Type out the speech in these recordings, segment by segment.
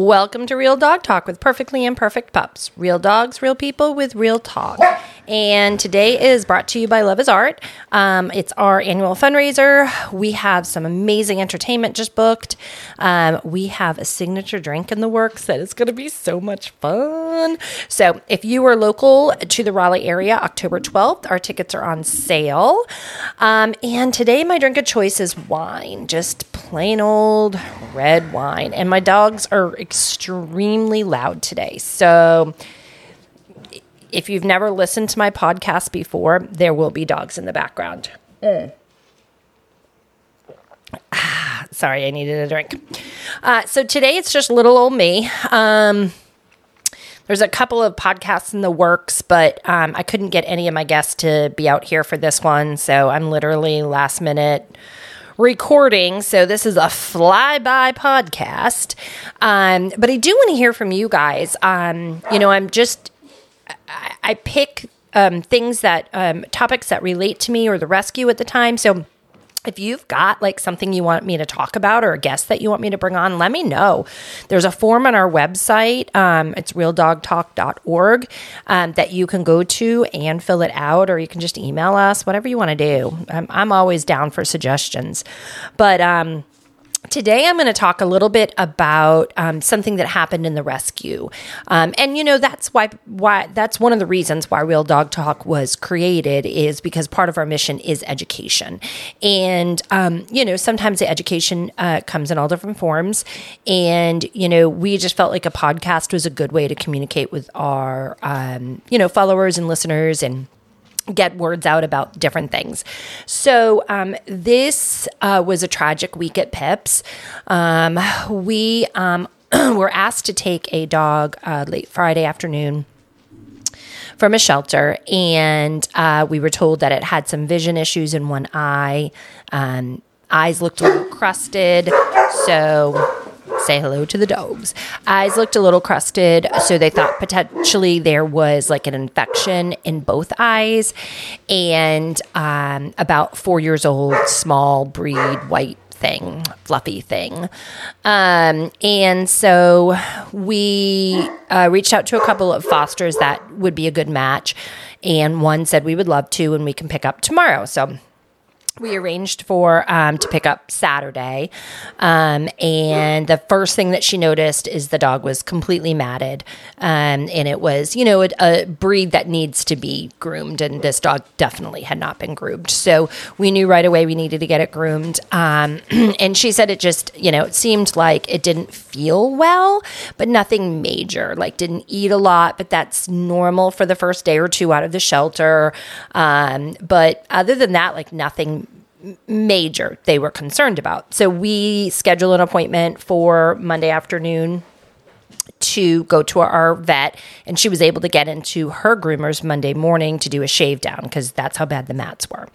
Welcome to Real Dog Talk with Perfectly Imperfect Pups. Real dogs, real people with real talk. And today is brought to you by Love is Art. Um, it's our annual fundraiser. We have some amazing entertainment just booked. Um, we have a signature drink in the works that is going to be so much fun. So, if you are local to the Raleigh area, October 12th, our tickets are on sale. Um, and today, my drink of choice is wine, just plain old red wine. And my dogs are extremely loud today. So, if you've never listened to my podcast before, there will be dogs in the background. Mm. Ah, sorry, I needed a drink. Uh, so today it's just little old me. Um, there's a couple of podcasts in the works, but um, I couldn't get any of my guests to be out here for this one. So I'm literally last minute recording. So this is a flyby podcast. Um, but I do want to hear from you guys. Um, you know, I'm just I, I pick um, things that um, topics that relate to me or the rescue at the time. So if you've got like something you want me to talk about or a guest that you want me to bring on, let me know. There's a form on our website. Um, it's realdogtalk.org um, that you can go to and fill it out, or you can just email us, whatever you want to do. I'm, I'm always down for suggestions. But, um, Today, I'm going to talk a little bit about um, something that happened in the rescue, um, and you know that's why why that's one of the reasons why Real Dog Talk was created is because part of our mission is education, and um, you know sometimes the education uh, comes in all different forms, and you know we just felt like a podcast was a good way to communicate with our um, you know followers and listeners and get words out about different things. So, um, this uh, was a tragic week at Pips. Um, we um, were asked to take a dog uh, late Friday afternoon from a shelter, and uh, we were told that it had some vision issues in one eye. Um, eyes looked a little crusted. So, say hello to the dogs. Eyes looked a little crusted, so they thought potentially there was like an infection in both eyes. And um, about four years old, small breed, white thing, fluffy thing. Um, and so we uh, reached out to a couple of fosters that would be a good match. And one said we would love to, and we can pick up tomorrow. So we arranged for um, to pick up Saturday, um, and the first thing that she noticed is the dog was completely matted, um, and it was you know a, a, breed that needs to be groomed, and this dog definitely had not been groomed. So we knew right away we needed to get it groomed, um, and she said it just you know it seemed like it didn't feel well, but nothing major, like didn't eat a lot, but that's normal for the first day or two out of the shelter. Um, but other than that, like nothing major they were concerned about. So we scheduled an appointment for Monday afternoon to go to our vet and she was able to get into her groomers Monday morning to do a shave down because that's how bad the mats were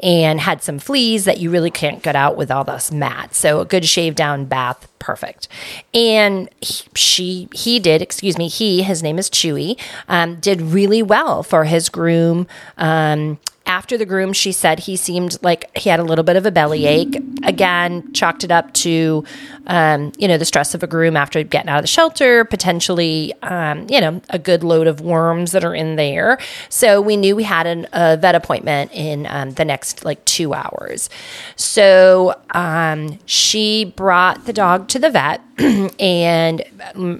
and had some fleas that you really can't get out with all this mats so a good shave down bath perfect and he, she he did excuse me he his name is chewy um, did really well for his groom um, after the groom, she said he seemed like he had a little bit of a bellyache. Again, chalked it up to, um, you know, the stress of a groom after getting out of the shelter, potentially, um, you know, a good load of worms that are in there. So we knew we had an, a vet appointment in um, the next like two hours. So um, she brought the dog to the vet, and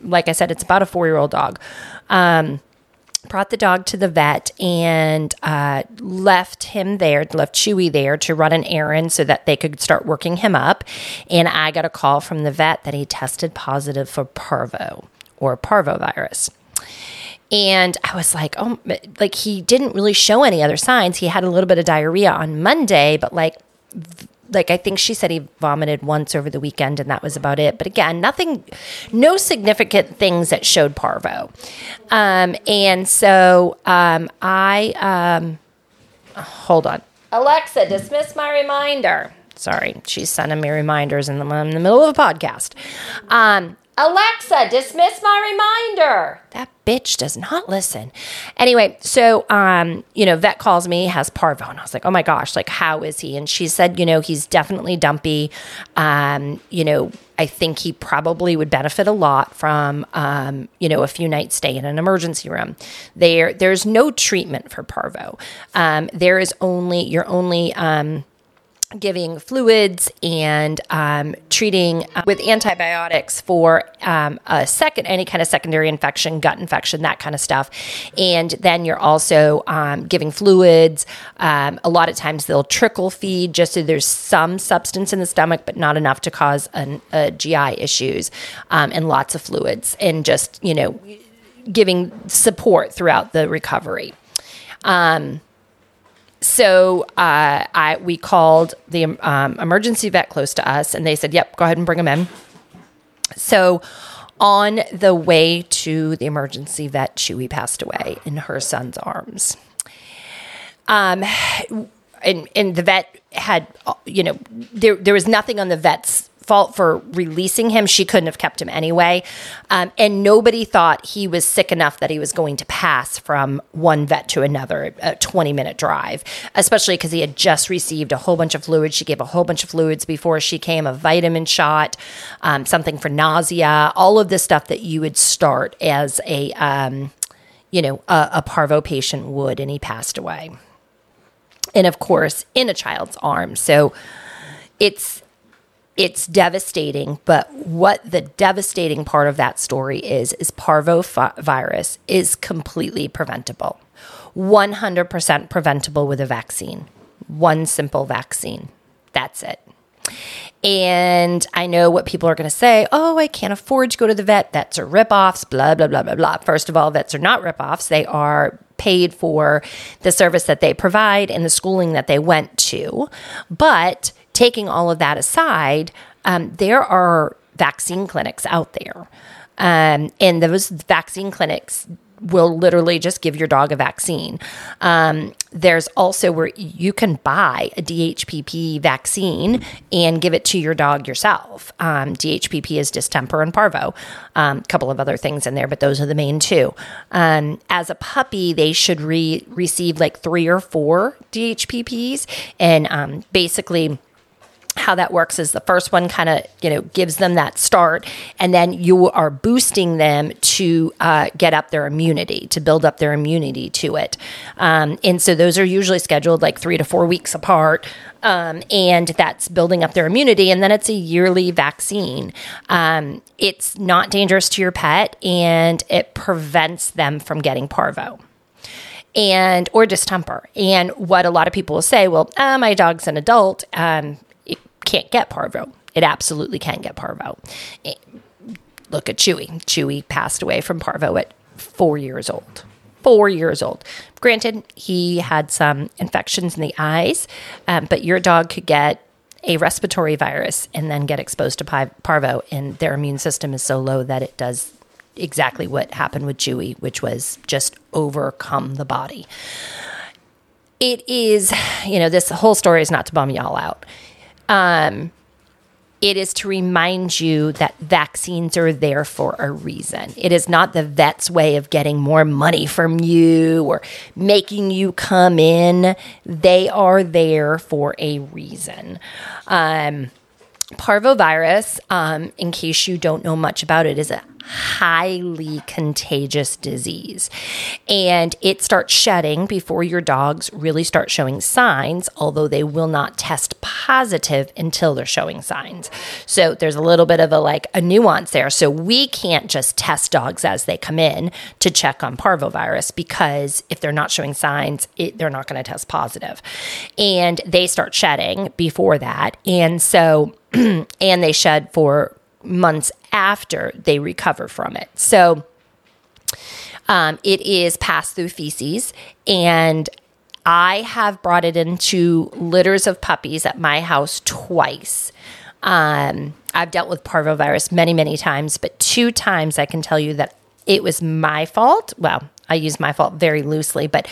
like I said, it's about a four year old dog. Um, brought the dog to the vet and uh, left him there, left Chewy there to run an errand so that they could start working him up. And I got a call from the vet that he tested positive for parvo or parvovirus. And I was like, oh, like he didn't really show any other signs. He had a little bit of diarrhea on Monday, but like like I think she said he vomited once over the weekend and that was about it. But again, nothing, no significant things that showed parvo. Um, and so um, I, um, hold on. Alexa, dismiss my reminder. Sorry, she's sending me reminders in the, in the middle of a podcast. Um, Alexa, dismiss my reminder. That bitch does not listen. Anyway, so um, you know, vet calls me, has parvo, and I was like, oh my gosh, like how is he? And she said, you know, he's definitely dumpy. Um, you know, I think he probably would benefit a lot from, um, you know, a few nights stay in an emergency room. There, there's no treatment for parvo. Um, there is only you're only um, giving fluids and um, treating uh, with antibiotics for um, a second any kind of secondary infection gut infection that kind of stuff. And then you're also um, giving fluids. Um, a lot of times they'll trickle feed just so there's some substance in the stomach but not enough to cause an, gi issues um, and lots of fluids and just you know giving support throughout the recovery. Um, so uh, I we called the um, emergency vet close to us, and they said, "Yep, go ahead and bring him in." So on the way to the emergency vet, Chewy passed away in her son's arms. Um, and and the vet had, you know, there there was nothing on the vet's fault for releasing him. She couldn't have kept him anyway. Um, and nobody thought he was sick enough that he was going to pass from one vet to another, a 20 minute drive, especially because he had just received a whole bunch of fluids. She gave a whole bunch of fluids before she came, a vitamin shot, um, something for nausea, all of this stuff that you would start as a, um, you know, a, a parvo patient would, and he passed away. And of course, in a child's arms. So it's it's devastating, but what the devastating part of that story is is parvovirus is completely preventable. 100% preventable with a vaccine. One simple vaccine. That's it. And I know what people are going to say. Oh, I can't afford to go to the vet. Vets are ripoffs, blah, blah, blah, blah, blah. First of all, vets are not ripoffs. They are paid for the service that they provide and the schooling that they went to. But taking all of that aside, um, there are vaccine clinics out there. Um, and those vaccine clinics will literally just give your dog a vaccine. Um, there's also where you can buy a DHPP vaccine and give it to your dog yourself. Um, DHPP is distemper and parvo, a um, couple of other things in there, but those are the main two. Um, as a puppy, they should re- receive like three or four DHPPs, and um, basically how that works is the first one kind of you know gives them that start and then you are boosting them to uh, get up their immunity to build up their immunity to it um, and so those are usually scheduled like three to four weeks apart um, and that's building up their immunity and then it's a yearly vaccine um, it's not dangerous to your pet and it prevents them from getting parvo and or distemper. And what a lot of people will say, well, uh, my dog's an adult. Um, can't get parvo. It absolutely can get parvo. Look at Chewy. Chewy passed away from parvo at four years old. Four years old. Granted, he had some infections in the eyes, um, but your dog could get a respiratory virus and then get exposed to parvo, and their immune system is so low that it does exactly what happened with Chewy, which was just overcome the body. It is, you know, this whole story is not to bum y'all out. Um, it is to remind you that vaccines are there for a reason. It is not the vet's way of getting more money from you or making you come in. They are there for a reason. Um, parvovirus, um, in case you don't know much about it, is a highly contagious disease. And it starts shedding before your dogs really start showing signs, although they will not test positive until they're showing signs. So there's a little bit of a like a nuance there. So we can't just test dogs as they come in to check on parvovirus because if they're not showing signs, it, they're not going to test positive. And they start shedding before that. And so, and they shed for months after they recover from it. So um, it is passed through feces, and I have brought it into litters of puppies at my house twice. Um, I've dealt with parvovirus many, many times, but two times I can tell you that it was my fault. Well, I use my fault very loosely, but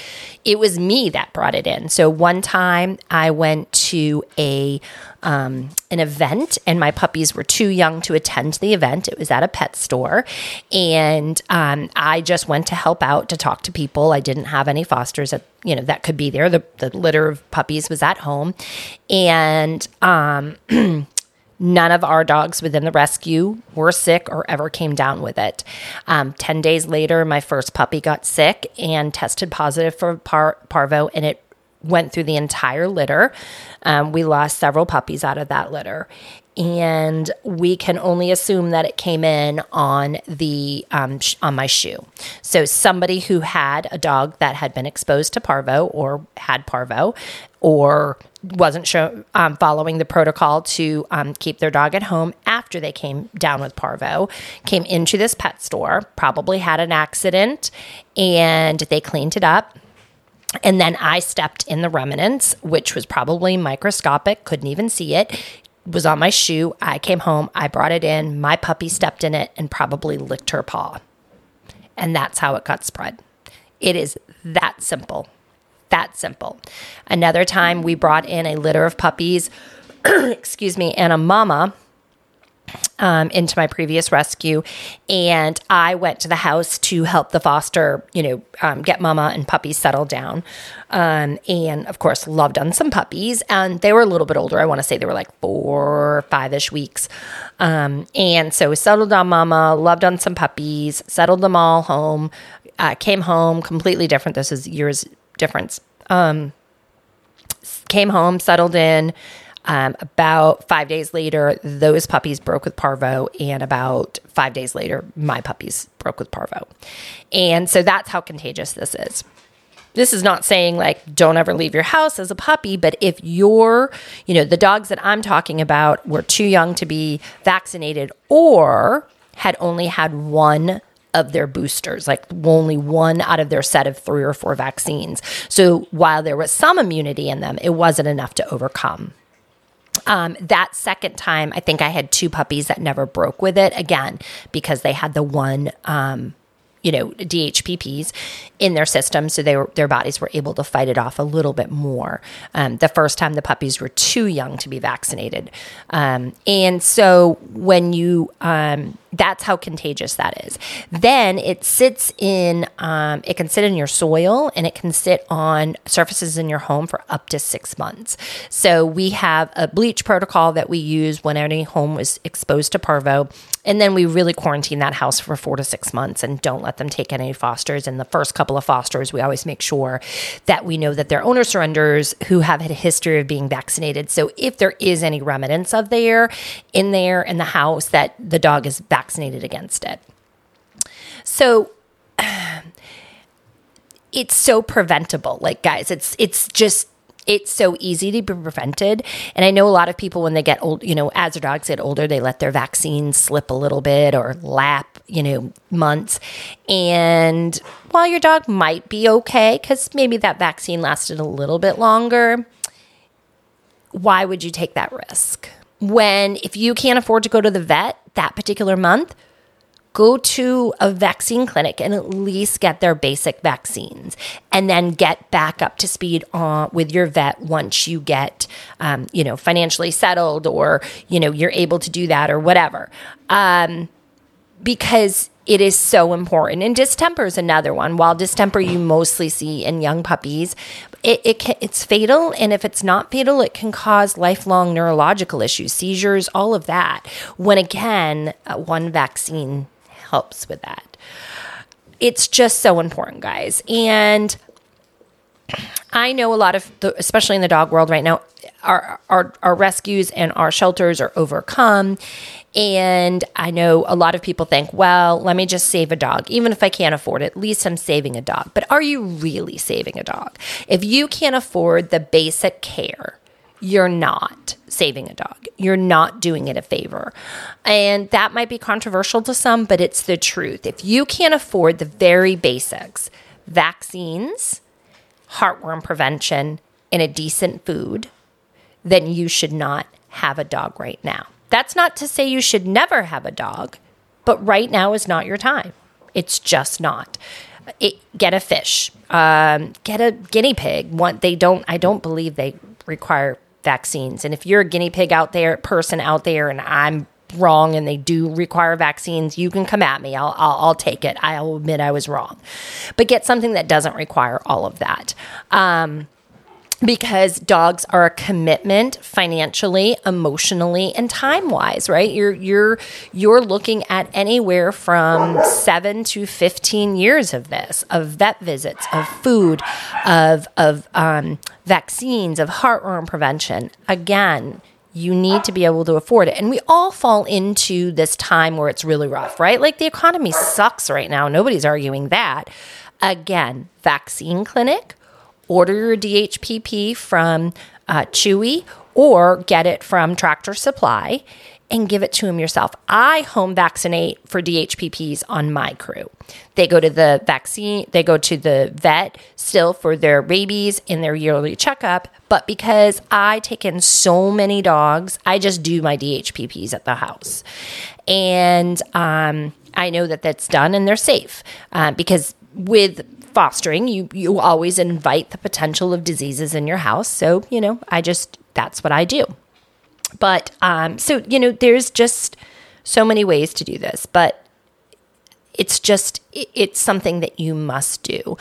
it was me that brought it in. So one time I went to a um, an event, and my puppies were too young to attend the event. It was at a pet store, and um, I just went to help out to talk to people. I didn't have any fosters that you know that could be there. The the litter of puppies was at home, and um, None of our dogs within the rescue were sick or ever came down with it. Um, 10 days later, my first puppy got sick and tested positive for par- parvo, and it went through the entire litter. Um, we lost several puppies out of that litter. And we can only assume that it came in on the um, sh- on my shoe. So somebody who had a dog that had been exposed to parvo or had parvo, or wasn't show, um, following the protocol to um, keep their dog at home after they came down with parvo, came into this pet store, probably had an accident, and they cleaned it up. And then I stepped in the remnants, which was probably microscopic, couldn't even see it. Was on my shoe. I came home, I brought it in. My puppy stepped in it and probably licked her paw. And that's how it got spread. It is that simple. That simple. Another time we brought in a litter of puppies, excuse me, and a mama um, into my previous rescue. And I went to the house to help the foster, you know, um, get mama and puppies settled down. Um, and of course, loved on some puppies. And they were a little bit older. I want to say they were like four, five ish weeks. Um, and so settled on mama, loved on some puppies, settled them all home, uh, came home completely different. This is years difference. Um, came home, settled in. Um, about five days later, those puppies broke with parvo, and about five days later, my puppies broke with parvo. And so that's how contagious this is. This is not saying like don't ever leave your house as a puppy, but if you're, you know, the dogs that I'm talking about were too young to be vaccinated or had only had one of their boosters, like only one out of their set of three or four vaccines. So while there was some immunity in them, it wasn't enough to overcome. Um, that second time, I think I had two puppies that never broke with it again because they had the one um, you know DHPPs in their system, so they were, their bodies were able to fight it off a little bit more. Um, the first time the puppies were too young to be vaccinated, um, and so when you um, that's how contagious that is. Then it sits in um, it can sit in your soil and it can sit on surfaces in your home for up to six months. So we have a bleach protocol that we use when any home was exposed to parvo and then we really quarantine that house for four to six months and don't let them take any fosters. And the first couple of fosters, we always make sure that we know that they're owner surrenders who have had a history of being vaccinated. So if there is any remnants of there in there in the house, that the dog is vaccinated against it. So it's so preventable. Like guys, it's it's just it's so easy to be prevented. And I know a lot of people, when they get old, you know, as their dogs get older, they let their vaccines slip a little bit or lap, you know, months. And while your dog might be okay, because maybe that vaccine lasted a little bit longer, why would you take that risk? When, if you can't afford to go to the vet that particular month, go to a vaccine clinic and at least get their basic vaccines and then get back up to speed on, with your vet once you get um, you know financially settled or you know you're able to do that or whatever. Um, because it is so important. And distemper is another one. While distemper you mostly see in young puppies it, it can, it's fatal. And if it's not fatal it can cause lifelong neurological issues seizures all of that. When again uh, one vaccine helps with that. It's just so important, guys. And I know a lot of, the, especially in the dog world right now, our, our, our rescues and our shelters are overcome. And I know a lot of people think, well, let me just save a dog. Even if I can't afford it, at least I'm saving a dog. But are you really saving a dog? If you can't afford the basic care, you're not saving a dog. You're not doing it a favor. And that might be controversial to some, but it's the truth. If you can't afford the very basics, vaccines, heartworm prevention, and a decent food, then you should not have a dog right now. That's not to say you should never have a dog, but right now is not your time. It's just not. it, get a fish, um, get a guinea pig. One, they don't. I don't believe they require vaccines. And if you're a guinea pig out there, person out there, and I'm wrong and they do require vaccines, you can come at me. I'll, I'll, I'll, take it. I'll admit I was wrong. But get something that doesn't require all of that. Um, because dogs are a commitment financially, emotionally, and time-wise, right? You're you're you're looking at anywhere from 7 to 15 years of this, of vet visits, of food, of of um, vaccines, of heartworm prevention. Again, you need to be able to afford it. And we all fall into this time where it's really rough, right? Like the economy sucks right now. Nobody's arguing that. Again, vaccine clinic, order your DHPP from uh, Chewy or get it from Tractor Supply and give it to them yourself. I home vaccinate for DHPPs on my crew. They go to the vaccine, they go to the vet still for their babies in their yearly checkup. But because I take in so many dogs, I just do my DHPPs at the house. And um, I know that that's done and they're safe uh, because with fostering, you you always invite the potential of diseases in your house. So, you know, I just that's what I do. But um, so, you know, there's just so many ways to do this, but it's just it's something that you must do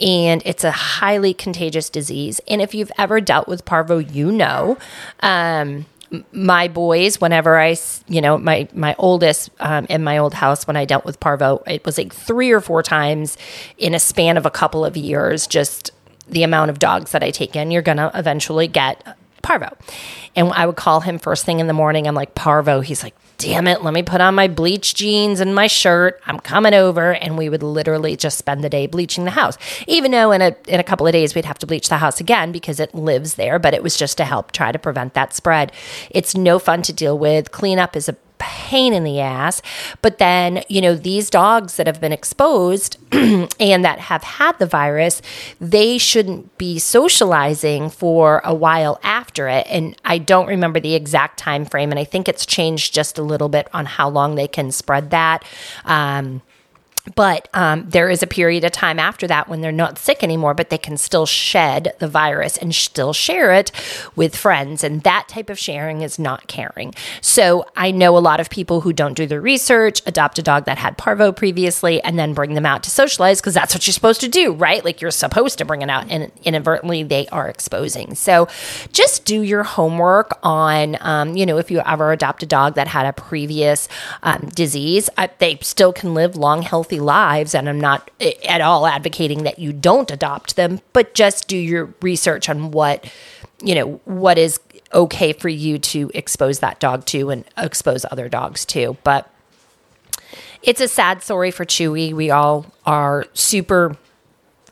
and it's a highly contagious disease and if you've ever dealt with parvo you know um, my boys whenever i you know my my oldest um, in my old house when i dealt with parvo it was like three or four times in a span of a couple of years just the amount of dogs that i take in you're gonna eventually get Parvo. And I would call him first thing in the morning. I'm like, Parvo. He's like, damn it, let me put on my bleach jeans and my shirt. I'm coming over. And we would literally just spend the day bleaching the house. Even though in a, in a couple of days we'd have to bleach the house again because it lives there, but it was just to help try to prevent that spread. It's no fun to deal with. Cleanup is a pain in the ass. But then, you know, these dogs that have been exposed and that have had the virus, they shouldn't be socializing for a while after it. And I don't remember the exact time frame, and I think it's changed just a little bit on how long they can spread that. Um, but um, there is a period of time after that when they're not sick anymore, but they can still shed the virus and still share it with friends. And that type of sharing is not caring. So I know a lot of people who don't do the research, adopt a dog that had parvo previously, and then bring them out to socialize because that's what you're supposed to do, right? Like you're supposed to bring it out, and inadvertently they are exposing. So just do your homework on, um, you know, if you ever adopt a dog that had a previous um, disease, uh, they still can live long, healthy healthy lives. And I'm not at all advocating that you don't adopt them, but just do your research on what, you know, what is okay for you to expose that dog to and expose other dogs to. But it's a sad story for Chewy. We all are super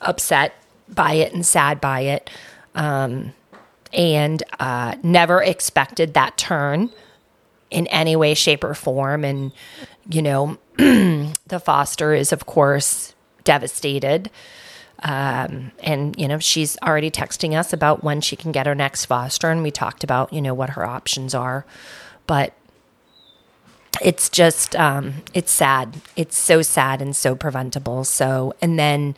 upset by it and sad by it. Um, and uh, never expected that turn in any way, shape, or form. And, you know, the foster is, of course, devastated. Um, and, you know, she's already texting us about when she can get her next foster. And we talked about, you know, what her options are. But it's just, um, it's sad. It's so sad and so preventable. So, and then,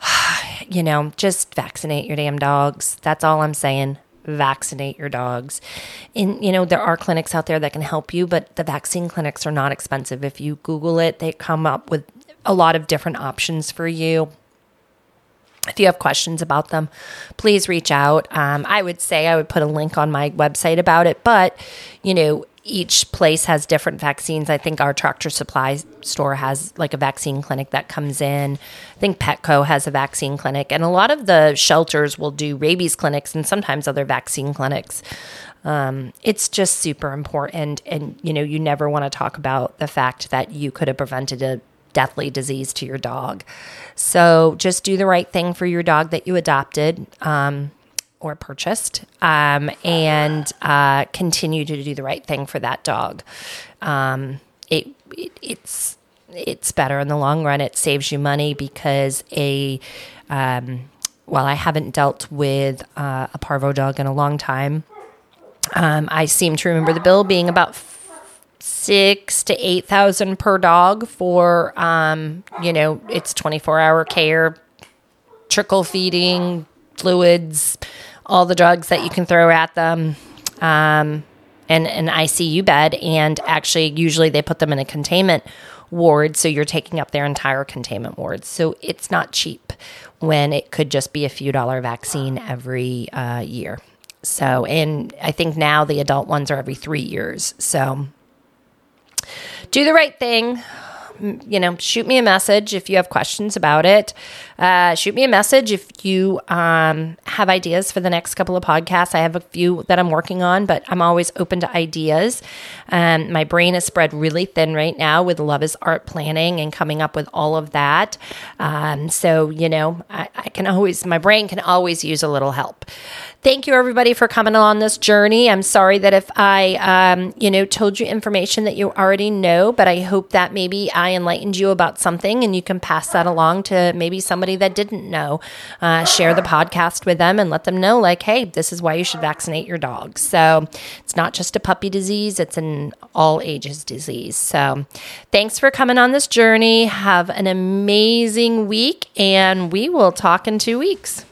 you know, just vaccinate your damn dogs. That's all I'm saying vaccinate your dogs. And, you know, there are clinics out there that can help you, but the vaccine clinics are not expensive. If you Google it, they come up with a lot of different options for you. If you have questions about them, please reach out. Um, I would say I would put a link on my website about it, but, you know, each place has different vaccines. I think our tractor supply store has like a vaccine clinic that comes in. I think Petco has a vaccine clinic, and a lot of the shelters will do rabies clinics and sometimes other vaccine clinics. Um, it's just super important, and you know, you never want to talk about the fact that you could have prevented a deathly disease to your dog. So just do the right thing for your dog that you adopted. Um, or purchased um, and uh, continue to do the right thing for that dog. Um, it, it, it's it's better in the long run. It saves you money because a um, while I haven't dealt with uh, a parvo dog in a long time, um, I seem to remember the bill being about six to eight thousand per dog for um, you know it's twenty four hour care, trickle feeding, fluids, all the drugs that you can throw at them. Um, and an ICU bed, and actually, usually they put them in a containment ward, so you're taking up their entire containment ward. So it's not cheap when it could just be a few dollar vaccine every uh, year. So, and I think now the adult ones are every three years. So, do the right thing you know, shoot me a message if you have questions about it. Uh, shoot me a message if you um, have ideas for the next couple of podcasts. I have a few that I'm working on, but I'm always open to ideas. Um, my brain is spread really thin right now with Love is Art planning and coming up with all of that. Um, so, you know, I, I can always, my brain can always use a little help. Thank you, everybody, for coming on this journey. I'm sorry that if I, um, you know, told you information that you already know, but I hope that maybe I enlightened you about something and you can pass that along to maybe somebody that didn't know. Uh, share the podcast with them and let them know, like, hey, this is why you should vaccinate your dog. So it's not just a puppy disease, it's an all ages disease. So thanks for coming on this journey. Have an amazing week, and we will talk in two weeks.